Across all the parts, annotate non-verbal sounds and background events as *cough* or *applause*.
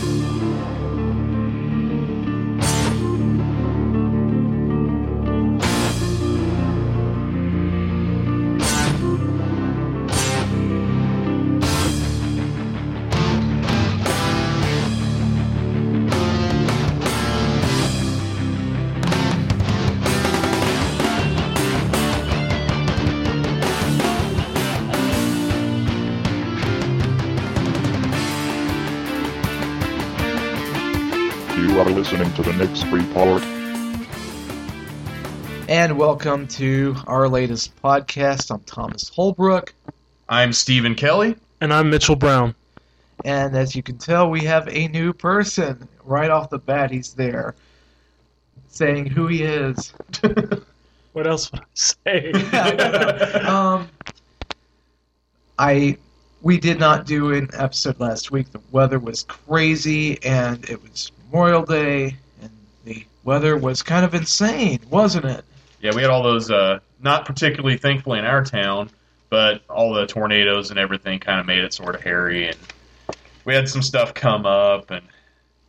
You the Nick's Report. And welcome to our latest podcast. I'm Thomas Holbrook, I'm Stephen Kelly. And I'm Mitchell Brown. and as you can tell, we have a new person. Right off the bat, he's there saying who he is. *laughs* What else would I say? *laughs* um, I we did not do an episode last week. The weather was crazy, and it was Memorial Day, and the weather was kind of insane, wasn't it? Yeah, we had all those, uh, not particularly thankfully in our town, but all the tornadoes and everything kind of made it sort of hairy, and we had some stuff come up, and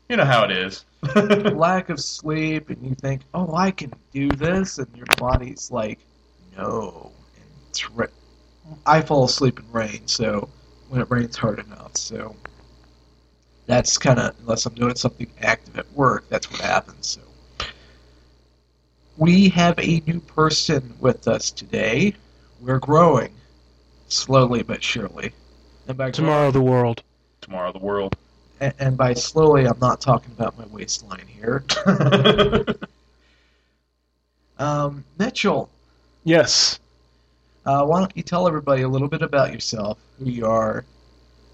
you know how it is. *laughs* Lack of sleep, and you think, "Oh, I can do this," and your body's like, "No." And it's ra- I fall asleep in rain, so when it rains hard enough, so that's kind of unless I'm doing something active at work, that's what happens. So we have a new person with us today. We're growing slowly but surely. And by Tomorrow of the world. Tomorrow, the world. growing- and by slowly, I'm not talking about my waistline here. *laughs* Um, Mitchell, Yes. uh, why don't you tell everybody a little bit about yourself, who you are,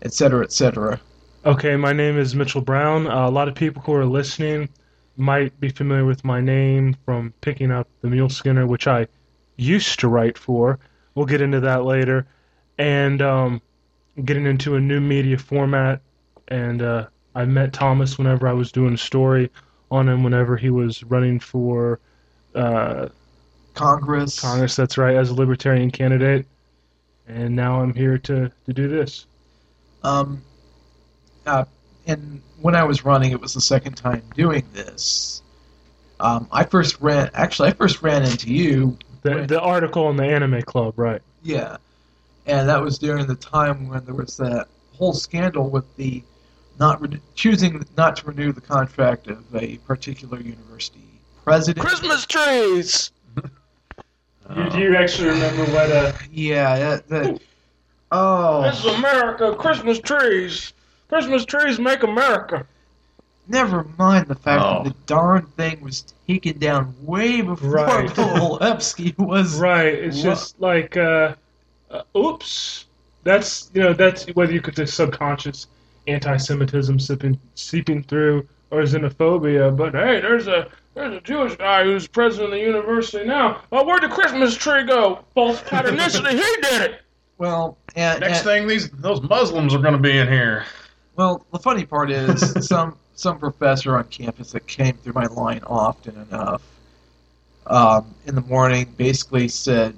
et cetera, et cetera. Okay, my name is Mitchell Brown. Uh, a lot of people who are listening might be familiar with my name from picking up the Muleskinner, which I used to write for. We'll get into that later. And um, getting into a new media format. And uh, I met Thomas whenever I was doing a story on him whenever he was running for uh, Congress. Congress, that's right, as a libertarian candidate. And now I'm here to, to do this. Um, uh, and when I was running, it was the second time doing this. Um, I first ran, actually, I first ran into you. The, when- the article in the Anime Club, right. Yeah, and that was during the time when there was that whole scandal with the not re- choosing not to renew the contract of a particular university president. Christmas trees! *laughs* Do you actually remember what, uh, Yeah, that, that oh, This is America, Christmas trees! Christmas trees make America! never mind the fact Oh. that the darn thing was taken down way before Right. *laughs* Bill Epsky was. Right, it's Wha- just like, uh, uh, oops. That's, you know, that's whether you could say subconscious anti Semitism seeping, seeping through or xenophobia, but hey, there's a. There's a Jewish guy who's president of the university now. Oh, where'd the Christmas tree go? False paternicity. he did it. Well, and, Next and- thing, these those Muslims are going to be in here. Well, the funny part is *laughs* some some professor on campus that came through my line often enough um, in the morning basically said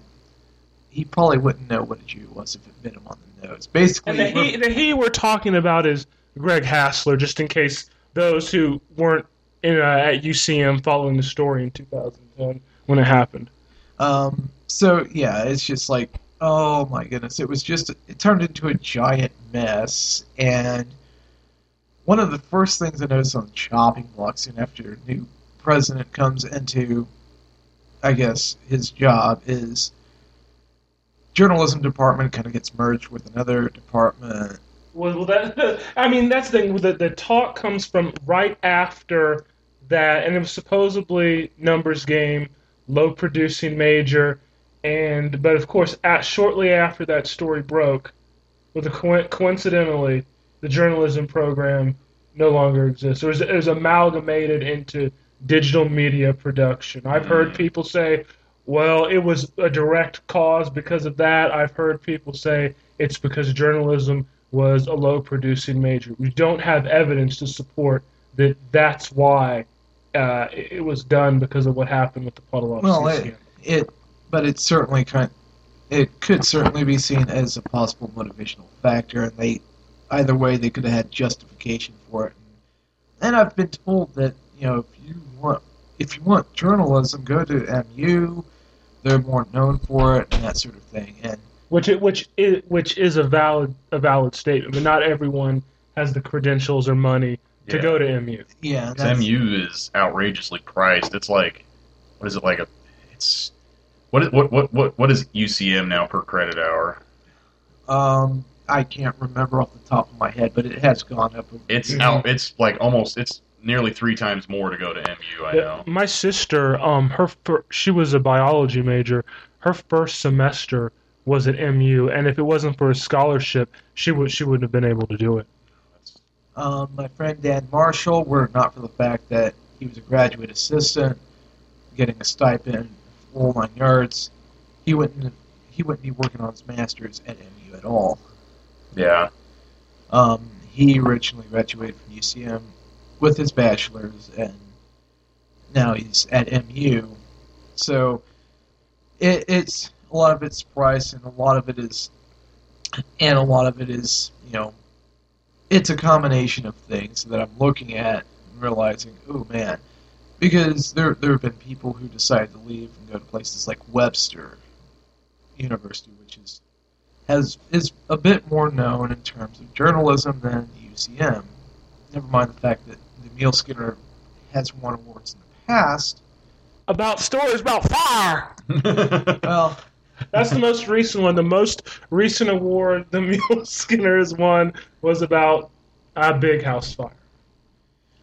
he probably wouldn't know what a Jew was if it bit him on the nose. Basically, And the he, the he we're talking about is Greg Hassler, just in case those who weren't in, uh, at UCM following the story in 2010 when it happened. Um, so yeah, it's just like, oh my goodness, it was just it turned into a giant mess. And one of the first things I notice on chopping block soon after a new president comes into, I guess, his job is journalism department kind of gets merged with another department. Well, well that *laughs* I mean that's the thing. The, the talk comes from right after that, and it was supposedly numbers game, low producing major, and but of course, at shortly after that story broke, with a co- coincidentally, the journalism program no longer exists. It was, it was amalgamated into digital media production. I've heard people say, well, it was a direct cause because of that. I've heard people say it's because journalism was a low producing major. We don't have evidence to support that that's why uh, it it was done because of what happened with the Puddle Well, it, it, but it's certainly kind. It could certainly be seen as a possible motivational factor, and they, either way, they could have had justification for it. and I've been told that you know if you want if you want journalism, go to MU. They're more known for it and that sort of thing. And which it, which is which is a valid a valid statement, but not everyone has the credentials or money to go to MU. Yeah, MU is outrageously priced. It's like, what is it like a? It's what is what what what what is UCM now per credit hour? um, I can't remember off the top of my head, but it has gone up. over It's the out. It's like almost. It's nearly three times more to go to MU. I know. My sister, um, her fir- she was a biology major. Her first semester was at MU, and if it wasn't for a scholarship, she would she wouldn't have been able to do it. Um, my friend Dan Marshall, were it not for the fact that he was a graduate assistant, getting a stipend, all nine yards, he wouldn't he wouldn't be working on his master's at MU at all. Yeah. Um, he originally graduated from UCM with his bachelor's, and now he's at MU. So it, it's a lot of it's price, and a lot of it is, and a lot of it is, you know, it's a combination of things that I'm looking at and realizing, oh man, because there there have been people who decide to leave and go to places like Webster University, which is has is a bit more known in terms of journalism than UCM. Never mind the fact that the Muleskinner has won awards in the past. About stories about fire. *laughs* Well, That's the most recent one. The most recent award the *laughs* Muleskinner has won was about a big house fire.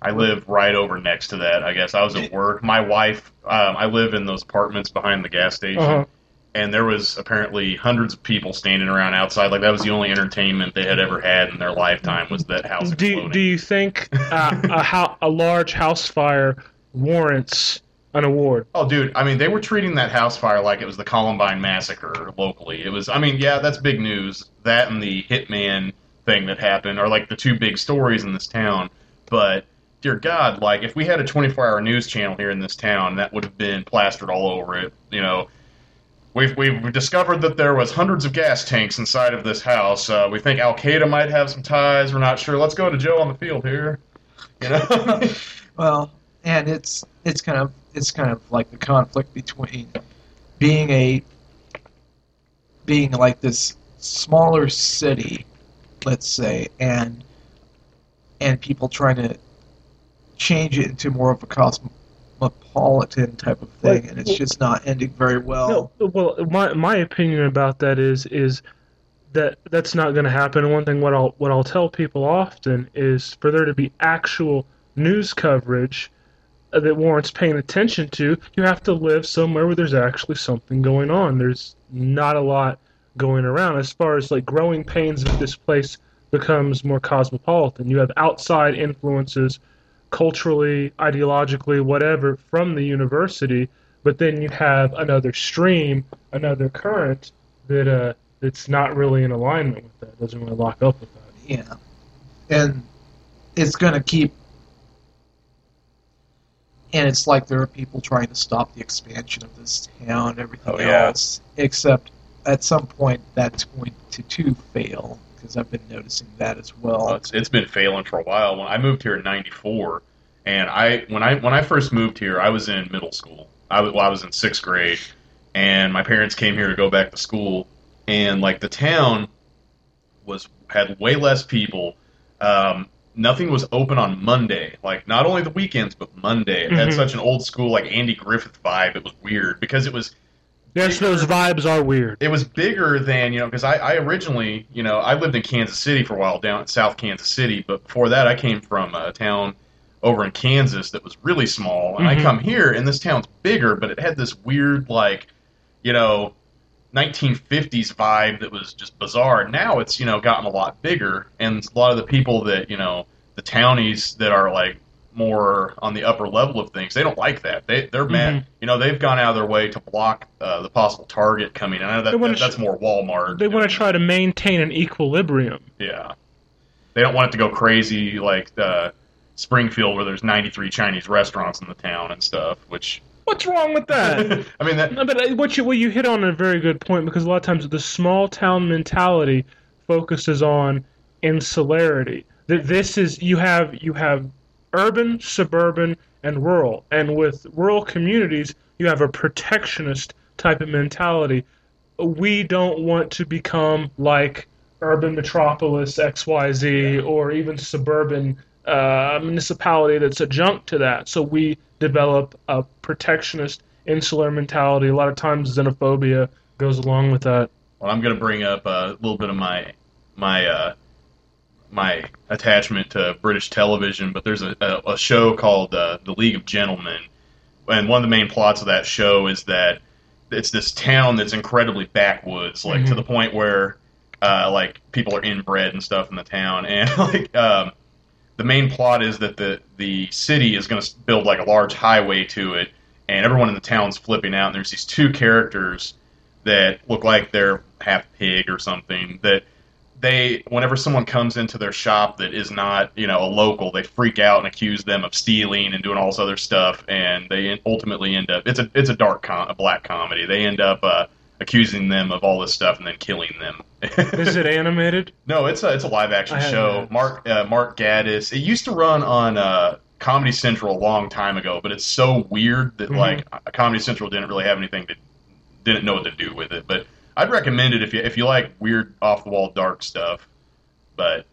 I live right over next to that. I guess I was at work. My wife. Um, I live in those apartments behind the gas station. Uh-huh. And there was apparently hundreds of people standing around outside. Like that was the only entertainment they had ever had in their lifetime was that house Do exploding. do you think uh, a ho- a large house fire warrants an award? oh, dude! I mean, they were treating that house fire like it was the Columbine massacre locally. It was. I mean, yeah, that's big news. That and the hitman thing that happened are like the two big stories in this town. But dear God, like if we had a 24-hour news channel here in this town, that would have been plastered all over it. You know. We've, we've discovered that there was hundreds of gas tanks inside of this house. Uh, we think Al Qaeda might have some ties. We're not sure. Let's go to Joe on the field here. You know, *laughs* well, and it's it's kind of it's kind of like the conflict between being a being like this smaller city, let's say, and and people trying to change it into more of a cosmopolitan type of thing, Well, and it's well- just not ending very well. No, well, my my opinion about that is is that that's not going to happen. One thing what I'll what I'll tell people often is for there to be actual news coverage uh, that warrants paying attention to, you have to live somewhere where there's actually something going on. There's not a lot going around as far as like growing pains if this place becomes more cosmopolitan. You have outside influences culturally, ideologically, whatever from the university, but then you have another stream, another current that uh that's not really in alignment with that. Doesn't really lock up with that. Yeah, and it's going to keep. And it's like there are people trying to stop the expansion of this town and everything Oh, yeah. else. Except at some point that's going to too fail because I've been noticing that as well. Well, it's, it's been failing for a while. When I moved here in '94, and I when I when I first moved here, I was in middle school. I was well, I was in sixth grade, and my parents came here to go back to school, and like the town was had way less people. Um, nothing was open on Monday. Like not only the weekends, but Monday. It had Mhm. such an old school like Andy Griffith vibe. It was weird because it was Yes, those vibes are weird. it was bigger than you know because I, I originally you know I lived in Kansas City for a while down in South Kansas City, but before that I came from a town over in Kansas that was really small, and Mhm. I come here and this town's bigger, but it had this weird like you know 1950s vibe that was just bizarre. Now it's you know gotten a lot bigger, and a lot of the people that you know the townies that are like more on the upper level of things, they don't like that. They they're mad. Mhm. You know, they've gone out of their way to block uh, the possible target coming. in. I know that, that- that's more Walmart. They want to try to maintain an equilibrium. Yeah, they don't want it to go crazy like uh, Springfield, where there's 93 Chinese restaurants in the town and stuff. Which What's wrong with that? *laughs* I mean, that No, but uh, what you what you hit on a very good point because a lot of times the small town mentality focuses on insularity. That this is you have you have urban, suburban, and rural. And with rural communities, you have a protectionist type of mentality. We don't want to become like urban metropolis XYZ or even suburban uh, municipality that's adjunct to that. So we develop a protectionist, insular mentality. A lot of times, xenophobia goes along with that. Well, I'm going to bring up a little bit of my my uh, my attachment to British television, but there's a, a, a show called uh, The League of Gentlemen, and one of the main plots of that show is that it's this town that's incredibly backwoods, like to Mhm. the point where uh, like people are inbred and stuff in the town, *laughs* and like um, the main plot is that the the city is going to build like a large highway to it, and everyone in the town's flipping out. And there's these two characters that look like they're half pig or something that they whenever someone comes into their shop that is not you know a local they freak out and accuse them of stealing and doing all this other stuff and they ultimately end up it's a it's a dark com- a black comedy they end up uh, accusing them of all this stuff and then killing them *laughs* Is it animated? no it's a it's a live action show mark uh, mark gatiss it used to run on uh comedy central a long time ago but it's so weird that Mhm. like comedy central didn't really have anything to didn't know what to do with it but i'd recommend it if you if you like weird off the wall dark stuff but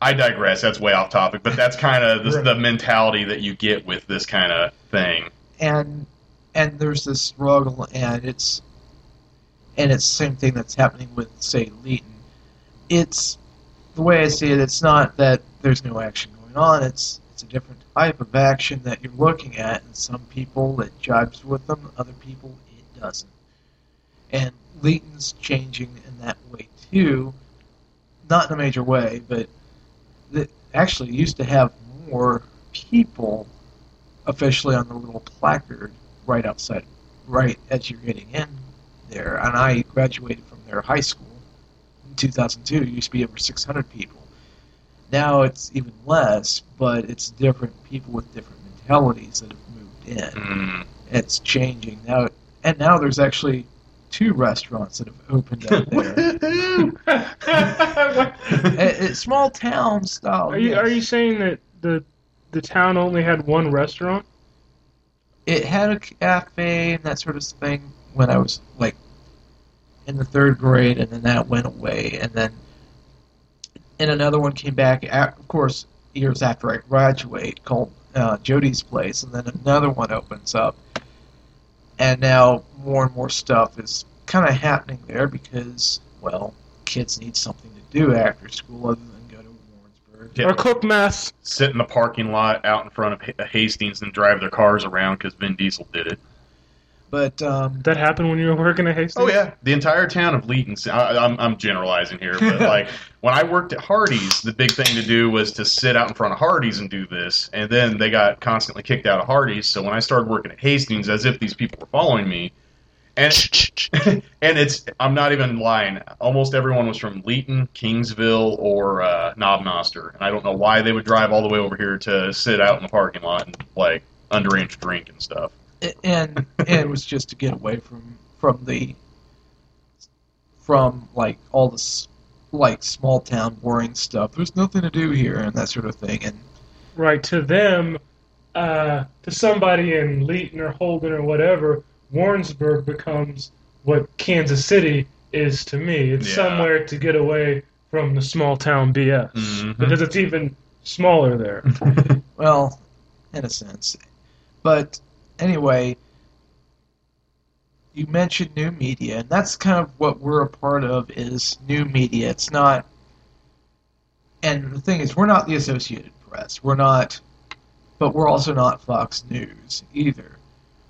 i digress that's way off topic but that's kind of the, Right. the mentality that you get with this kind of thing and and there's this struggle, and it's and it's the same thing that's happening with say Leeton. It's the way I see it. It's not that there's no action going on. It's it's a different type of action that you're looking at, and some people it jives with them, other people it doesn't. And Leeton's changing in that way too, not in a major way, but that actually used to have more people officially on the little placard right outside, right as you're getting in there. And I graduated from their high school in 2002. It used to be over 600 people. Now it's even less, but it's different people with different mentalities that have moved in. mm. It's changing now, and now there's actually two restaurants that have opened up *laughs* there. are A- a small town style. Are you yes. are you saying that the the town only had one restaurant? it had a cafe and that sort of thing when I was like in the third grade, and then that went away, and then and another one came back, a of course, years after I graduate, called uh, Jody's Place, and then another one opens up, and now more and more stuff is kind of happening there because well, kids need something to do after school other than go to Warrensburg. Yeah. Or cook mess? sit in the parking lot out in front of Hastings and drive their cars around because Vin Diesel did it. But um, That happened when you were working at Hastings? Oh yeah, the entire town of Leeton. I, I'm I'm generalizing here, but *laughs* like when I worked at Hardee's, the big thing to do was to sit out in front of Hardee's and do this, and then they got constantly kicked out of Hardee's. So when I started working at Hastings, as if these people were following me, and *laughs* and it's I'm not even lying. Almost everyone was from Leeton, Kingsville, or uh, Knob Noster, and I don't know why they would drive all the way over here to sit out in the parking lot and like underage drink and stuff. And and it was just to get away from from the from like all this like small town boring stuff. There's nothing to do here and that sort of thing. And Right, to them, uh, to somebody in Leeton or Holden or whatever, Warrensburg becomes what Kansas City is to me. It's Yeah. somewhere to get away from the small town BS. Mhm. Because it's even smaller there. *laughs* well, in a sense. But anyway, you mentioned new media, and that's kind of what we're a part of is new media. It's not and the thing is we're not the Associated Press. We're not but we're also not Fox News either.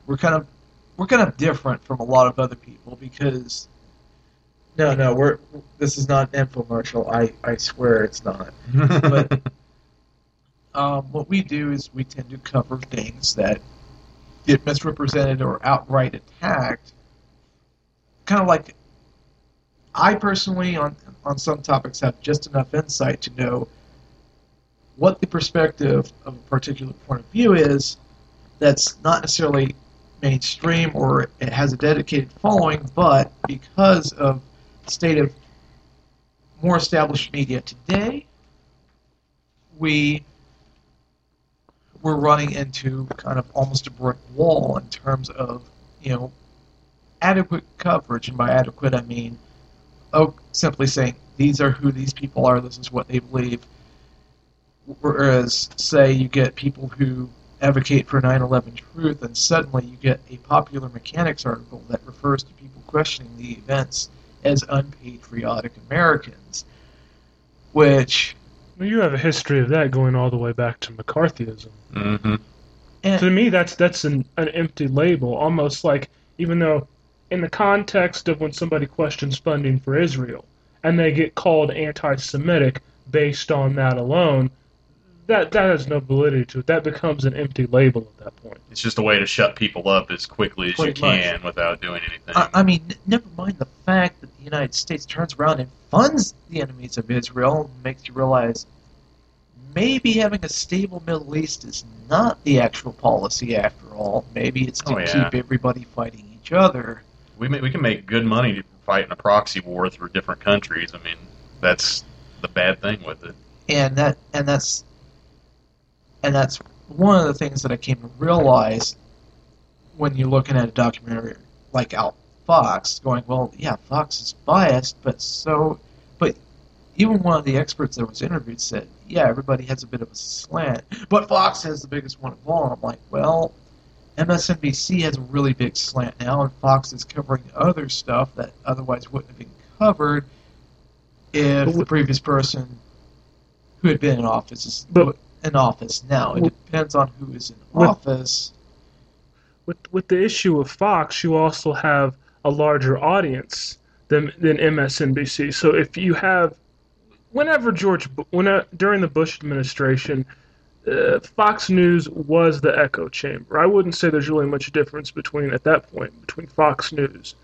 We're kind of we're kind of different from a lot of other people because no, no, we're this is not an infomercial. I, I swear it's not. *laughs* But um, what we do is we tend to cover things that get misrepresented or outright attacked. Kind of like I personally, on on some topics, have just enough insight to know what the perspective of a particular point of view is. That's not necessarily mainstream or it has a dedicated following, but because of the state of more established media today, we we're running into kind of almost a brick wall in terms of you know adequate coverage, and by adequate I mean oh simply saying these are who these people are, this is what they believe. Whereas, say you get people who advocate for 9/11 truth, and suddenly you get a popular mechanics article that refers to people questioning the events as unpatriotic Americans, which Well, you have a history of that going all the way back to McCarthyism. hmm and, To me, that's that's an, an empty label, almost like even though in the context of when somebody questions funding for Israel and they get called anti-Semitic based on that alone, that that has no validity to it. That becomes an empty label at that point. It's just a way to shut people up as quickly as you Pretty much. can without doing anything. I, I mean, n- never mind the fact that the United States turns around and funds the enemies of Israel, makes you realize maybe having a stable Middle East is not the actual policy after all. Maybe it's to Oh, yeah. keep everybody fighting each other. we ma- we can make good money fighting a proxy war through different countries. I mean, that's the bad thing with it. and that and that's and that's one of the things that I came to realize when you're looking at a documentary like Out Fox, going, well, yeah, Fox is biased, but so, but even one of the experts that was interviewed said, yeah, everybody has a bit of a slant, but Fox has the biggest one of all. And I'm like, well, MSNBC has a really big slant now, and Fox is covering other stuff that otherwise wouldn't have been covered if the previous person who had been in office is But- in office now. It depends on who is in office. with with the issue of Fox, you also have a larger audience than than MSNBC. So if you have, whenever George, when uh, during the Bush administration, uh, Fox News was the echo chamber. I wouldn't say there's really much difference between at that point between Fox News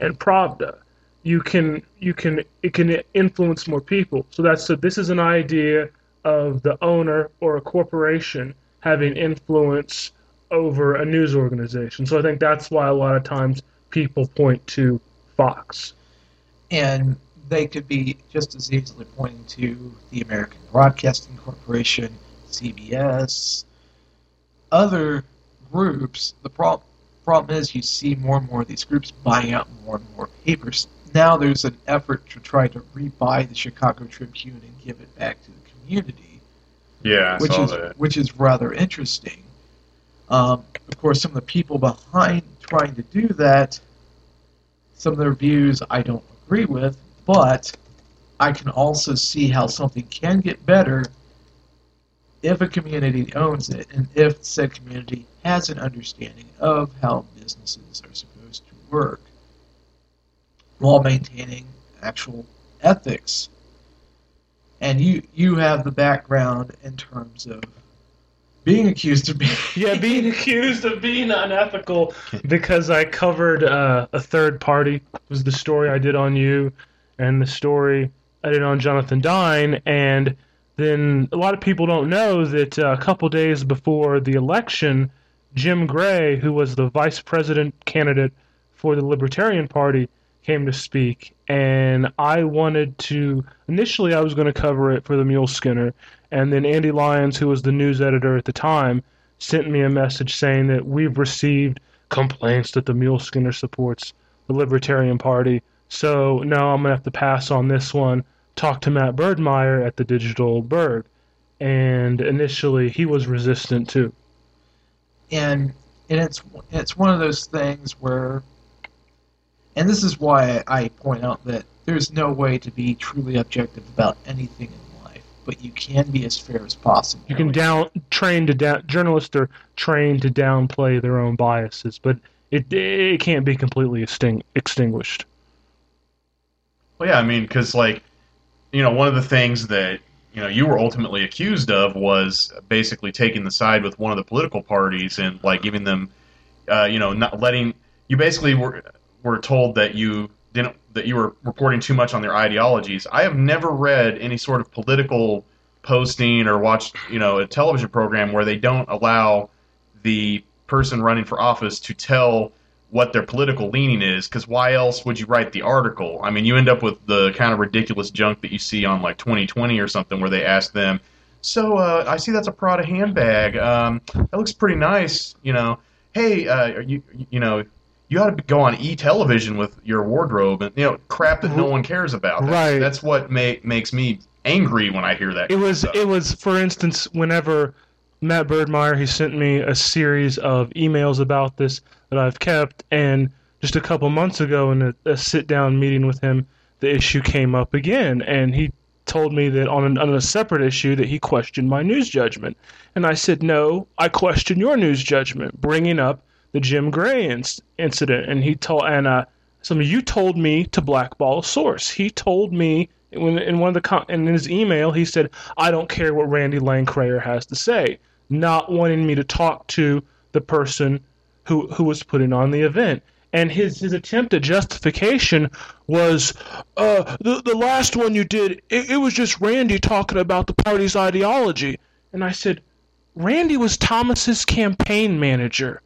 and Pravda. You can you can it can influence more people. So that's so this is an idea of the owner or a corporation having influence over a news organization. So I think that's why a lot of times people point to Fox. and they could be just as easily pointing to the American Broadcasting Corporation, CBS, other groups. The pro- problem is you see more and more of these groups buying out more and more papers. Now there's an effort to try to rebuy the Chicago Tribune and give it back to the community, Yeah, which is that. which is rather interesting. Um, of course, some of the people behind trying to do that, some of their views I don't agree with, but I can also see how something can get better if a community owns it and if said community has an understanding of how businesses are supposed to work while maintaining actual ethics. And you you have the background in terms of being accused of being Yeah, *laughs* being accused of being unethical because I covered uh, a third party. Was the story I did on you, and the story I did on Jonathan Dine, and then a lot of people don't know that uh, a couple days before the election, Jim Gray, who was the vice president candidate for the Libertarian Party, came to speak, and I wanted to. Initially, I was going to cover it for the Muleskinner, and then Andy Lyons, who was the news editor at the time, sent me a message saying that we've received complaints that the Muleskinner supports the Libertarian Party. So now I'm gonna have to pass on this one. Talk to Matt Birdmeyer at the Digital Burg, and initially he was resistant too. and and it's it's one of those things where, and this is why I point out that there's no way to be truly objective about anything in life, but you can be as fair as possible. You can down train to down journalists are trained to downplay their own biases, but it it can't be completely exting- extinguished. Well, yeah, I mean, because like, you know, one of the things that you know you were ultimately accused of was basically taking the side with one of the political parties and like giving them, uh, you know, not letting you basically were were told that you didn't that you were reporting too much on their ideologies. I have never read any sort of political posting or watched you know a television program where they don't allow the person running for office to tell what their political leaning is because why else would you write the article i mean you end up with the kind of ridiculous junk that you see on like 2020 or something where they ask them so uh, I see that's a Prada handbag. Um, that looks pretty nice. You know, hey, uh, are you you know, you ought to go on e television with your wardrobe and you know crap that no mm-hmm. one cares about. That's, Right. That's what ma- makes me angry when I hear that. It was stuff. it was for instance whenever Matt Birdmeyer he sent me a series of emails about this that I've kept and just a couple months ago in a, a sit down meeting with him the issue came up again and he told me that on, an, on a separate issue that he questioned my news judgment and I said no I question your news judgment bringing up the Jim Gray inc- incident and he told and uh some you told me to blackball a source he told me when in one of the com- in his email he said I don't care what Randy Langcrayer has to say, not wanting me to talk to the person who who was putting on the event. And his, his attempt at justification was, uh, the the last one you did, it, it was just Randy talking about the party's ideology. And I said, Randy was Thomas's campaign manager.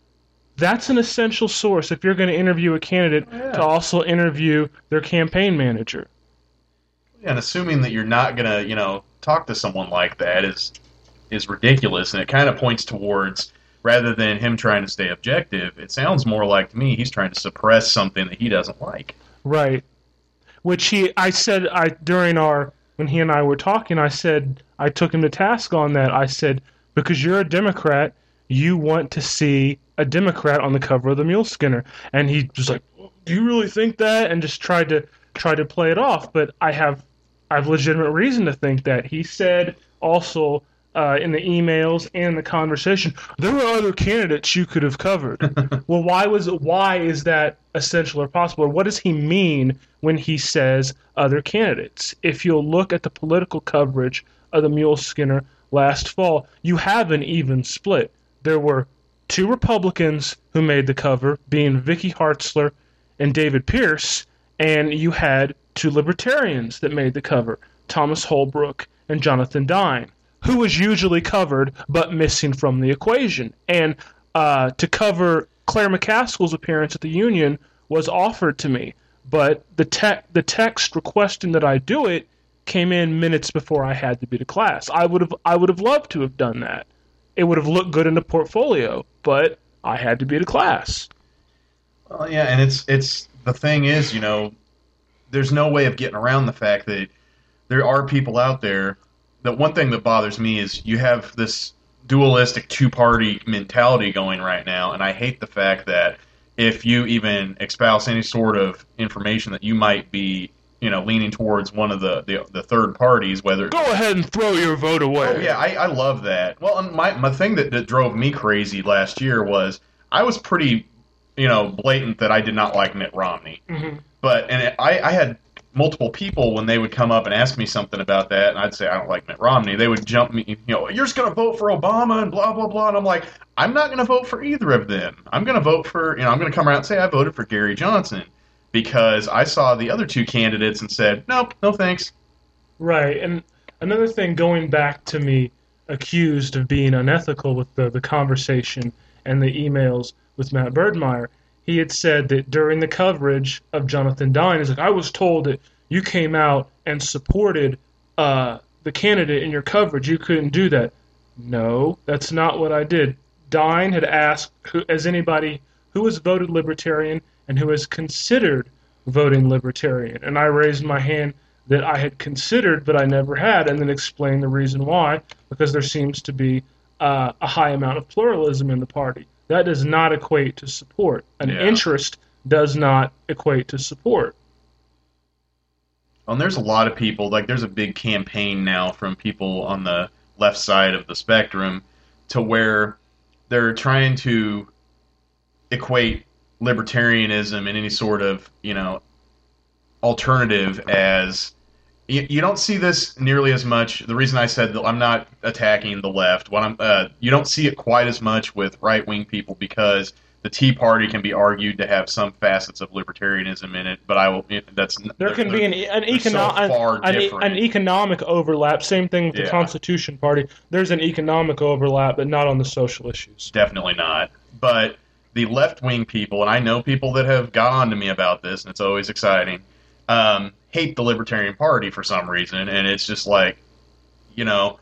That's an essential source if you're going to interview a candidate oh, Yeah. to also interview their campaign manager. and assuming that you're not gonna, you know, talk to someone like that is is ridiculous, and it kind of points towards rather than him trying to stay objective, it sounds more like to me he's trying to suppress something that he doesn't like. Right. Which he, I said, I during our when he and I were talking, I said I took him to task on that. I said because you're a Democrat, you want to see a Democrat on the cover of the Muleskinner, and he was like, "Do you really think that?" and just tried to try to play it off. But I have, I have legitimate reason to think that. He said also uh, in the emails and the conversation, there were other candidates you could have covered. *laughs* well, why was why is that essential or possible? Or what does he mean when he says other candidates? If you'll look at the political coverage of the Muleskinner last fall, you have an even split. There were two Republicans who made the cover, being Vicky Hartzler and David Pearce, and you had two Libertarians that made the cover, Thomas Holbrook and Jonathan Dine, who was usually covered but missing from the equation. And uh, to cover Claire McCaskill's appearance at the Union was offered to me, but the te- the text requesting that I do it came in minutes before I had to be to class. I would have I would have loved to have done that. It would have looked good in the portfolio, but I had to be to class. Well, yeah, and it's it's the thing is, you know, there's no way of getting around the fact that there are people out there. The one thing that bothers me is you have this dualistic two-party mentality going right now, and I hate the fact that if you even espouse any sort of information that you might be, you know, leaning towards one of the the, the third parties, whether Go ahead and throw your vote away. Oh yeah, I, I love that. Well, and my my thing that, that drove me crazy last year was I was pretty, you know, blatant that I did not like Mitt Romney. Mhm. But and I I had multiple people when they would come up and ask me something about that, and I'd say I don't like Mitt Romney. They would jump me, you know, you're just gonna vote for Obama and blah blah blah, and I'm like, I'm not gonna vote for either of them. I'm gonna vote for, you know, I'm gonna come around and say I voted for Gary Johnson because I saw the other two candidates and said, nope, no thanks. Right, and another thing going back to me accused of being unethical with the, the conversation and the emails with Matt Birdmeyer, he had said that during the coverage of Jonathan Dine, like, I was told that you came out and supported uh, the candidate in your coverage. You couldn't do that. No, that's not what I did. Dine had asked, as anybody who has voted Libertarian and who has considered voting Libertarian, and I raised my hand that I had considered but I never had, and then explained the reason why, because there seems to be uh, a high amount of pluralism in the party. That does not equate to support. An Yeah. interest does not equate to support. And there's a lot of people, like there's a big campaign now from people on the left side of the spectrum to where they're trying to equate libertarianism and any sort of, you know, alternative as you, you don't see this nearly as much. The reason I said that I'm not attacking the left, what I'm uh, you don't see it quite as much with right wing people because the Tea Party can be argued to have some facets of libertarianism in it, but I will. That's There can be an, an, they're so far an, an, an economic overlap. Same thing with the Yeah. Constitution Party. There's an economic overlap, but not on the social issues. Definitely not. But the left wing people, and I know people that have got on to me about this, and it's always exciting, um, hate the Libertarian Party for some reason. And it's just like, you know,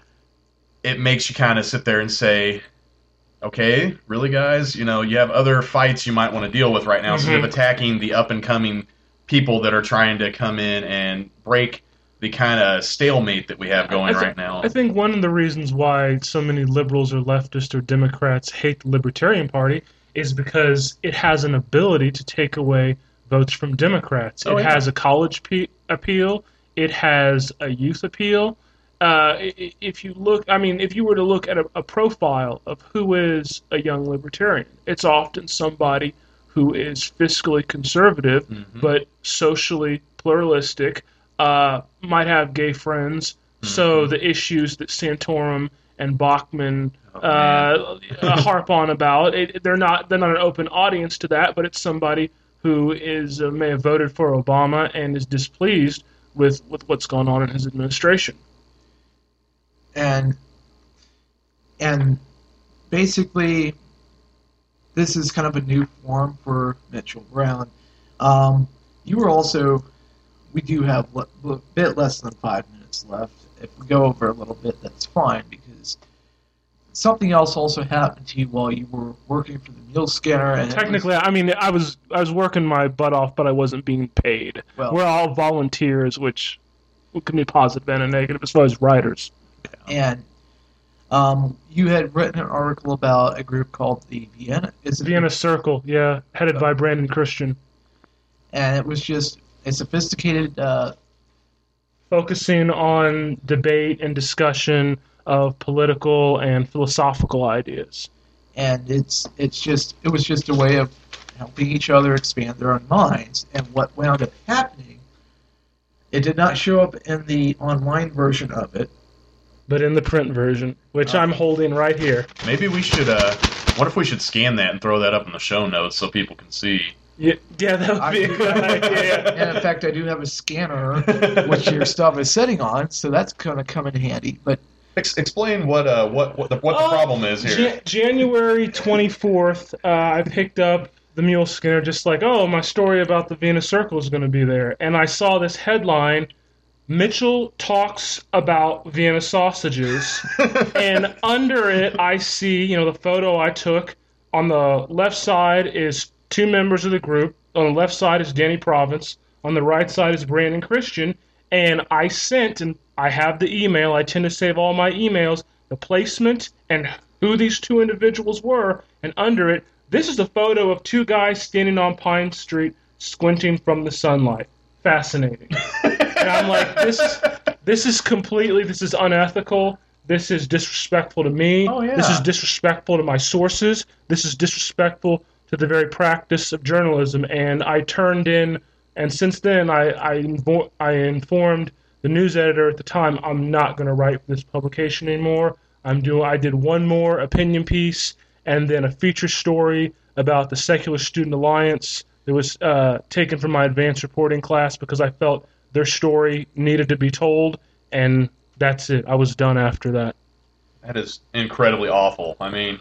it makes you kind of sit there and say, okay, really, guys? You know, you have other fights you might want to deal with right now instead of Mhm. attacking the up and coming people that are trying to come in and break the kind of stalemate that we have going I thi- right now. I think one of the reasons why so many liberals or leftists or Democrats hate the Libertarian Party is because it has an ability to take away votes from Democrats. Oh, it yeah. has a college pe- appeal. It has a youth appeal. Uh, if you look, I mean, if you were to look at a, a profile of who is a young libertarian, it's often somebody who is fiscally conservative Mhm. but socially pluralistic, uh, might have gay friends. So Mm-hmm. the issues that Santorum and Bachmann Oh, uh, uh, harp on about, it, they're not they're not an open audience to that, but it's somebody who is uh, may have voted for Obama and is displeased with, with what's going on in his administration. and and basically this is kind of a new form for Mitchell Brown. Um, you were also we do have a bit less than five minutes left. If we go over a little bit, that's fine because something else also happened to you while you were working for the Muleskinner. And it was- Technically, I mean, I was I was working my butt off, but I wasn't being paid. well, We're all volunteers, which can be positive and a negative as far as writers. and um, you had written an article about a group called the Vienna. Is it Vienna Circle, yeah, headed by Brandon Christian. and it was just a sophisticated uh, focusing on debate and discussion of political and philosophical ideas. and it's it's just it was just a way of helping each other expand their own minds and what wound up happening it did not show up in the online version of it But in the print version, which I'm holding right here. Maybe we should. Uh, what if we should scan that and throw that up in the show notes so people can see? Yeah, yeah that would be a good idea. *laughs* and in fact i do have a scanner which your stuff is sitting on so that's going to come in handy but Ex- explain what uh what what the, what the Oh, problem is here. Ja- January 24th, uh, I picked up the Muleskinner, just like, oh, my story about the Vienna Circle is going to be there. And I saw this headline Mitchell talks about Vienna sausages. *laughs* and under it, I see, you know, the photo I took. On the left side is two members of the group. On the left side is Danny Province. On the right side is Brandon Christian. And I sent, and I have the email. I tend to save all my emails, the placement and who these two individuals were. And under it, this is a photo of two guys standing on Pine Street, squinting from the sunlight. Fascinating. *laughs* and I'm like, this, this is completely, this is unethical. This is disrespectful to me. Oh, yeah. This is disrespectful to my sources. This is disrespectful to the very practice of journalism. And I turned in, and since then, I I, I informed the news editor at the time I'm not going to write for this publication anymore. I'm doing. I did one more opinion piece and then a feature story about the Secular Student Alliance that was uh, taken from my advanced reporting class because I felt their story needed to be told, and that's it. I was done after that. That is incredibly awful. I mean,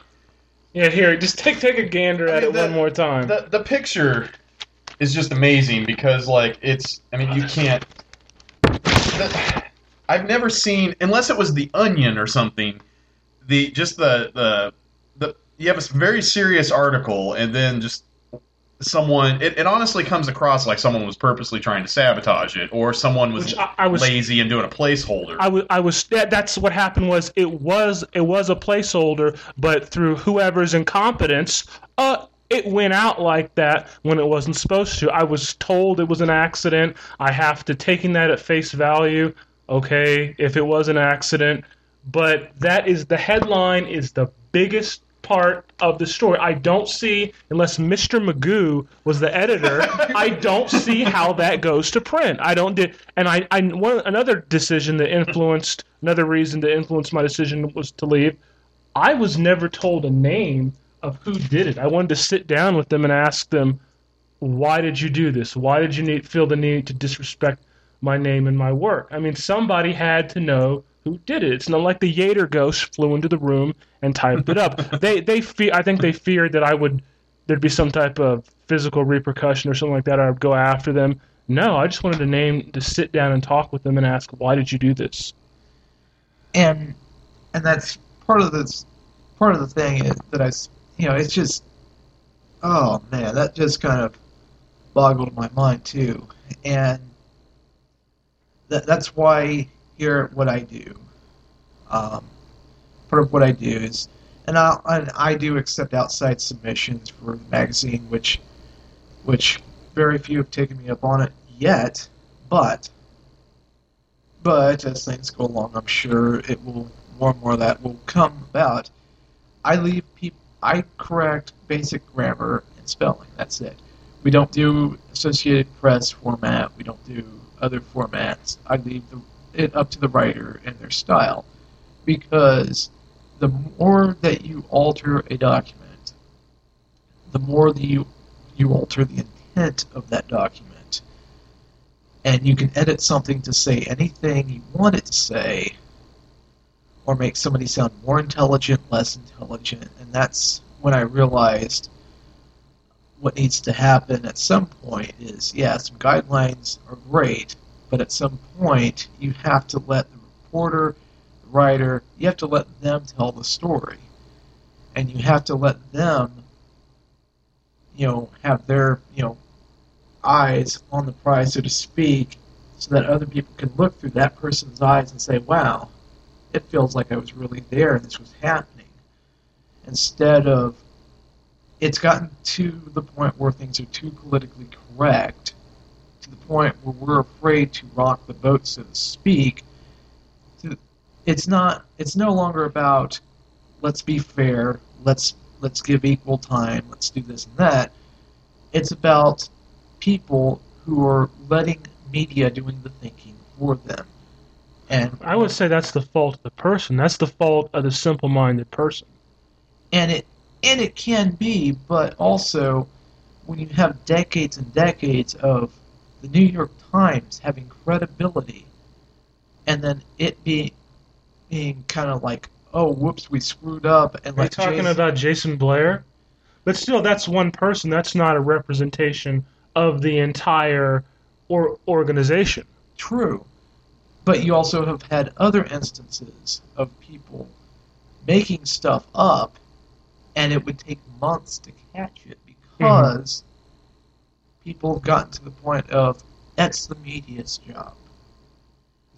Yeah, here, just take take a gander I at it the- one more time. the the picture is just amazing because like it's. I mean, you can't. The, I've never seen unless it was the Onion or something. The just the the the you have a very serious article and then just someone it, it honestly comes across like someone was purposely trying to sabotage it or someone was, I, I was lazy and doing a placeholder I was, I was that, that's what happened was it was it was a placeholder but through whoever's incompetence uh it went out like that when it wasn't supposed to i was told it was an accident i have to taking that at face value okay if it was an accident but that is the headline is the biggest part of the story. I don't see unless Mr. Magoo was the editor, *laughs* I don't see how that goes to print. I don't did and I, I one another decision that influenced another reason that influenced my decision was to leave. I was never told a name of who did it. I wanted to sit down with them and ask them, why did you do this? Why did you need, feel the need to disrespect my name and my work? I mean, somebody had to know who did it. It's not like the Yater ghost flew into the room and typed it up. *laughs* they they fe- I think they feared that I would there'd be some type of physical repercussion or something like that. Or I'd go after them. No, I just wanted to name to sit down and talk with them and ask why did you do this. and and that's part of this. Part of the thing is that I, s- you know, it's just, oh man, that just kind of boggled my mind too, and that that's why here at what I do, um, part of what I do is, and I and I do accept outside submissions for the magazine, which, which very few have taken me up on it yet, but. But as things go along, I'm sure it will more and more of that will come about. I leave people. I correct basic grammar and spelling. That's it. We don't do Associated Press format. We don't do other formats. I leave the, it up to the writer and their style, because the more that you alter a document, the more that you you alter the intent of that document, and you can edit something to say anything you want it to say or make somebody sound more intelligent, less intelligent. And that's when I realized what needs to happen at some point is yeah, some guidelines are great, but at some point you have to let the reporter, the writer, you have to let them tell the story. And you have to let them, you know, have their, you know, eyes on the prize, so to speak, so that other people can look through that person's eyes and say, wow, it feels like I was really there and this was happening. Instead of, it's gotten to the point where things are too politically correct, to the point where we're afraid to rock the boat, so to speak. It's not. It's no longer about let's be fair, let's let's give equal time, let's do this and that. It's about people who are letting media doing the thinking for them. And I would say that's the fault of the person. That's the fault of the simple-minded person. and it and it can be, but also when you have decades and decades of the New York Times having credibility, and then it being being kind of like, oh, whoops, we screwed up, and Are you like talking Jason- about Jason Blair? But still, that's one person. That's not a representation of the entire or organization. True. But you also have had other instances of people making stuff up, and it would take months to catch it because people have gotten to the point of that's the media's job.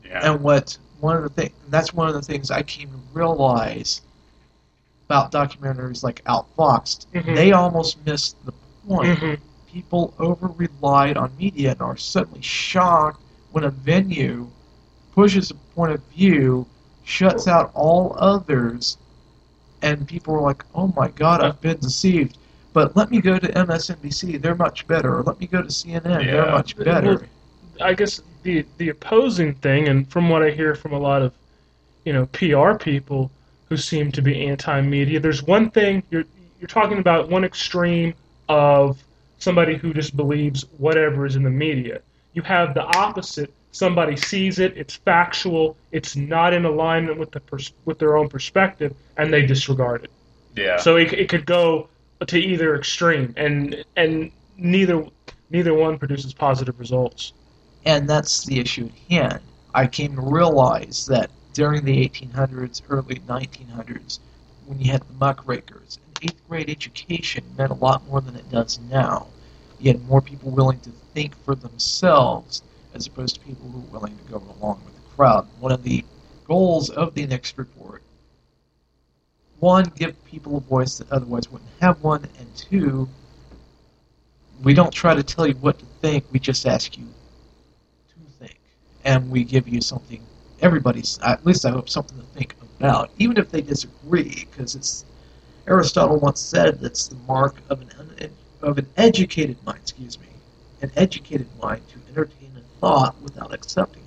Yeah. And what one of the things that's one of the things I came to realize about documentaries like Outfoxed. Mhm. They almost missed the point Mhm. people over relied on media and are suddenly shocked when a venue pushes a point of view, shuts out all others, and people are like, oh my god, I've been deceived. But let me go to MSNBC, they're much better. Or let me go to CNN, they're much better. I guess the the opposing thing, and from what I hear from a lot of, you know, PR people who seem to be anti-media, there's one thing you're you're talking about one extreme of somebody who just believes whatever is in the media. You have the opposite. Somebody sees it, it's factual, it's not in alignment with the pers- with their own perspective, and they disregard it. yeah. So it, it could go to either extreme, and and neither neither one produces positive results. And that's the issue at hand. I came to realize that during the 1800s, early 1900s, when you had the muckrakers, an eighth grade education meant a lot more than it does now. You had more people willing to think for themselves as opposed to people who are willing to go along with the crowd. One of the goals of the next report one, give people a voice that otherwise wouldn't have one, and two, we don't try to tell you what to think, we just ask you to think. And we give you something, everybody's, at least I hope, something to think about, even if they disagree, because it's, Aristotle once said that's the mark of an, of an educated mind, excuse me, an educated mind to entertain thought without accepting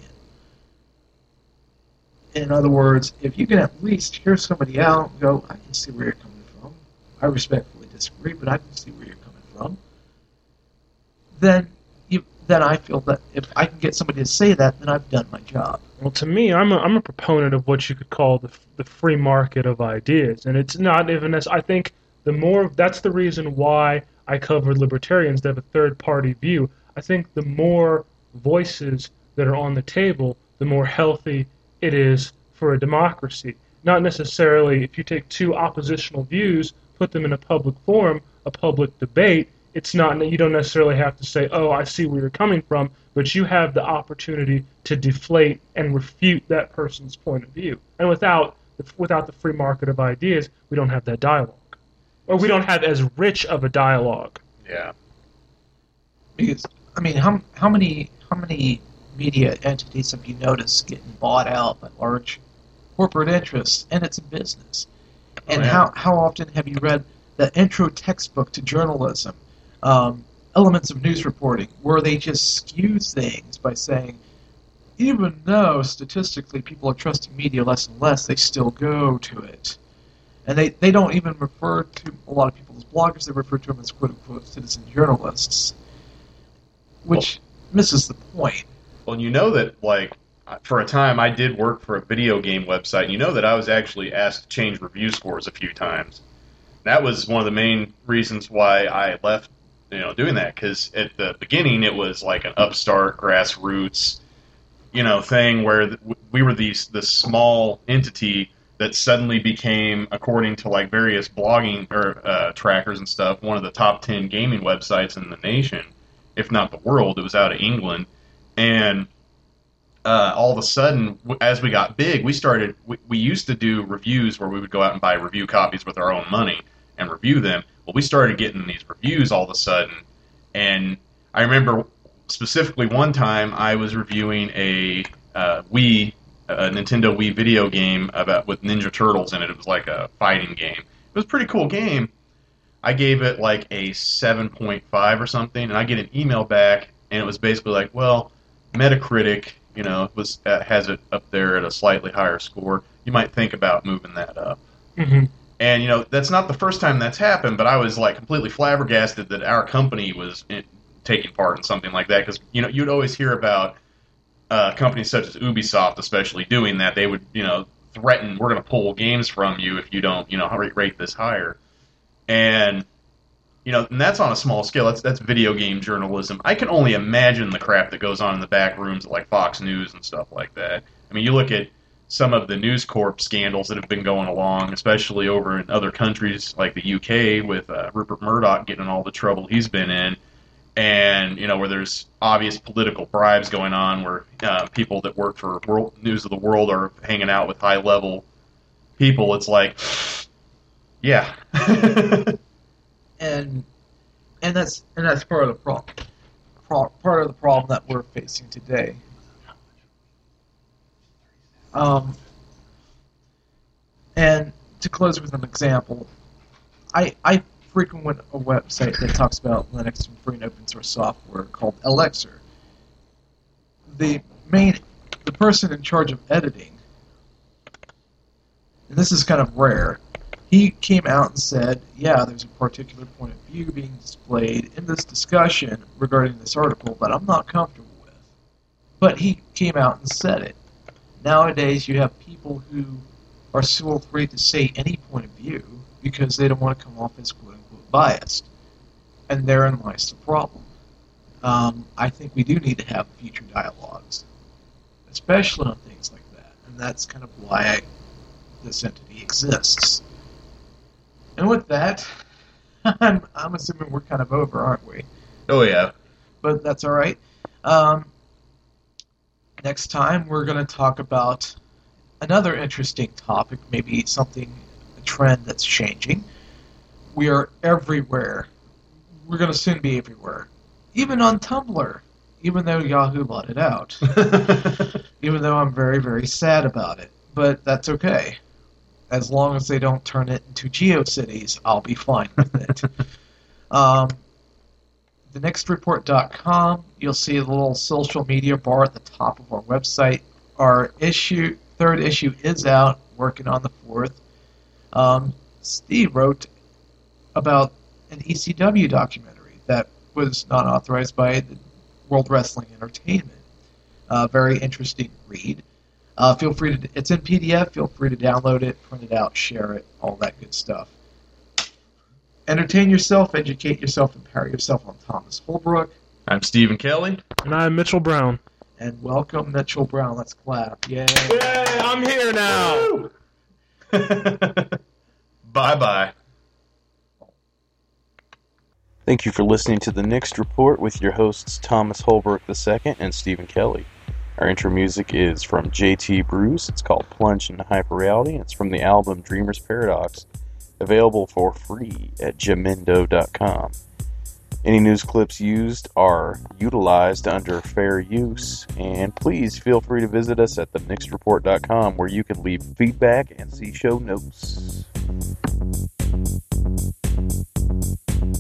it. In other words, if you can at least hear somebody out go, I can see where you're coming from. I respectfully disagree, but I can see where you're coming from. Then, you, then I feel that if I can get somebody to say that, then I've done my job. Well, to me, I'm a, I'm a proponent of what you could call the, the free market of ideas, and it's not even as I think the more that's the reason why I cover libertarians to have a third party view. I think the more voices that are on the table, the more healthy it is for a democracy. not necessarily if you take two oppositional views, put them in a public forum, a public debate. It's not you don't necessarily have to say, "Oh, I see where you're coming from," but you have the opportunity to deflate and refute that person's point of view. And without without the free market of ideas, we don't have that dialogue, or we don't have as rich of a dialogue. Yeah. Because I mean, how how many how many media entities have you noticed getting bought out by large corporate interests, and it's a business? And Oh, yeah. how how often have you read the intro textbook to journalism, um, elements of news reporting, where they just skew things by saying, even though statistically people are trusting media less and less, they still go to it. And they, they don't even refer to a lot of people as bloggers, they refer to them as quote unquote citizen journalists, which misses the point. Well, you know that, like, for a time I did work for a video game website, you know that I was actually asked to change review scores a few times. That was one of the main reasons why I left, you know, doing that, because at the beginning it was like an upstart, grassroots, you know, thing where we were these this small entity that suddenly became, according to like various blogging or uh, trackers and stuff, one of the top ten gaming websites in the nation, if not the world. It was out of England, and uh, all of a sudden, as we got big, we started. We, we used to do reviews where we would go out and buy review copies with our own money and review them. Well, we started getting these reviews all of a sudden, and I remember specifically one time I was reviewing a uh, Wii, a Nintendo Wii video game about with Ninja Turtles in it. It was like a fighting game. It was a pretty cool game. I gave it like a 7.5 or something, and I get an email back, and it was basically like, well, Metacritic, you know, was uh, has it up there at a slightly higher score. You might think about moving that up. hmm And you know, that's not the first time that's happened, but I was like completely flabbergasted that our company was in, taking part in something like that because you know you'd always hear about uh, companies such as Ubisoft, especially doing that. They would you know threaten, "We're going to pull games from you if you don't you know rate, rate this higher," and you know, and that's on a small scale. That's that's video game journalism. I can only imagine the crap that goes on in the back rooms like Fox News and stuff like that. I mean, you look at some of the News Corp scandals that have been going along, especially over in other countries like the UK with uh, Rupert Murdoch getting all the trouble he's been in, and you know where there's obvious political bribes going on, where uh, people that work for World News of the World are hanging out with high level people. It's like, yeah. *laughs* and and that's and that's part of the problem. Pro- part of the problem that we're facing today. Um, and to close with an example, I I frequent a website that talks about Linux and free and open source software called Elixir. The main the person in charge of editing, and this is kind of rare, he came out and said, yeah, there's a particular point of view being displayed in this discussion regarding this article that I'm not comfortable with. But he came out and said it. Nowadays, you have people who are so afraid to say any point of view because they don't want to come off as quote unquote biased. And therein lies the problem. Um, I think we do need to have future dialogues, especially on things like that. And that's kind of why I, this entity exists. And with that, *laughs* I'm, I'm assuming we're kind of over, aren't we? oh yeah. But that's all right. Um, next time, we're going to talk about another interesting topic, maybe something, a trend that's changing. We are everywhere. We're going to soon be everywhere. Even on Tumblr, even though Yahoo bought it out. *laughs* even though I'm very, very sad about it. But that's okay. As long as they don't turn it into GeoCities, I'll be fine with it. *laughs* um, thenextreport.com, you'll see a little social media bar at the top of our website. Our issue, third issue, is out, working on the fourth. Um, Steve wrote about an ECW documentary that was not authorized by the World Wrestling Entertainment. Uh, very interesting read. Uh, feel free to, it's in PDF. Feel free to download it, print it out, share it, all that good stuff. Entertain yourself, educate yourself, empower yourself. I'm Thomas Holbrook, I'm Stephen Kelly. And I'm Mitchell Brown. and welcome Mitchell Brown. Let's clap. Yay. Yay, I'm here now. *laughs* bye bye. Thank you for listening to the Next Report with your hosts Thomas Holbrook II and Stephen Kelly. Our intro music is from JT Bruce. It's called Plunge into Hyperreality. It's from the album Dreamer's Paradox, available for free at jamendo.com. Any news clips used are utilized under fair use, and please feel free to visit us at thenextreport.com where you can leave feedback and see show notes.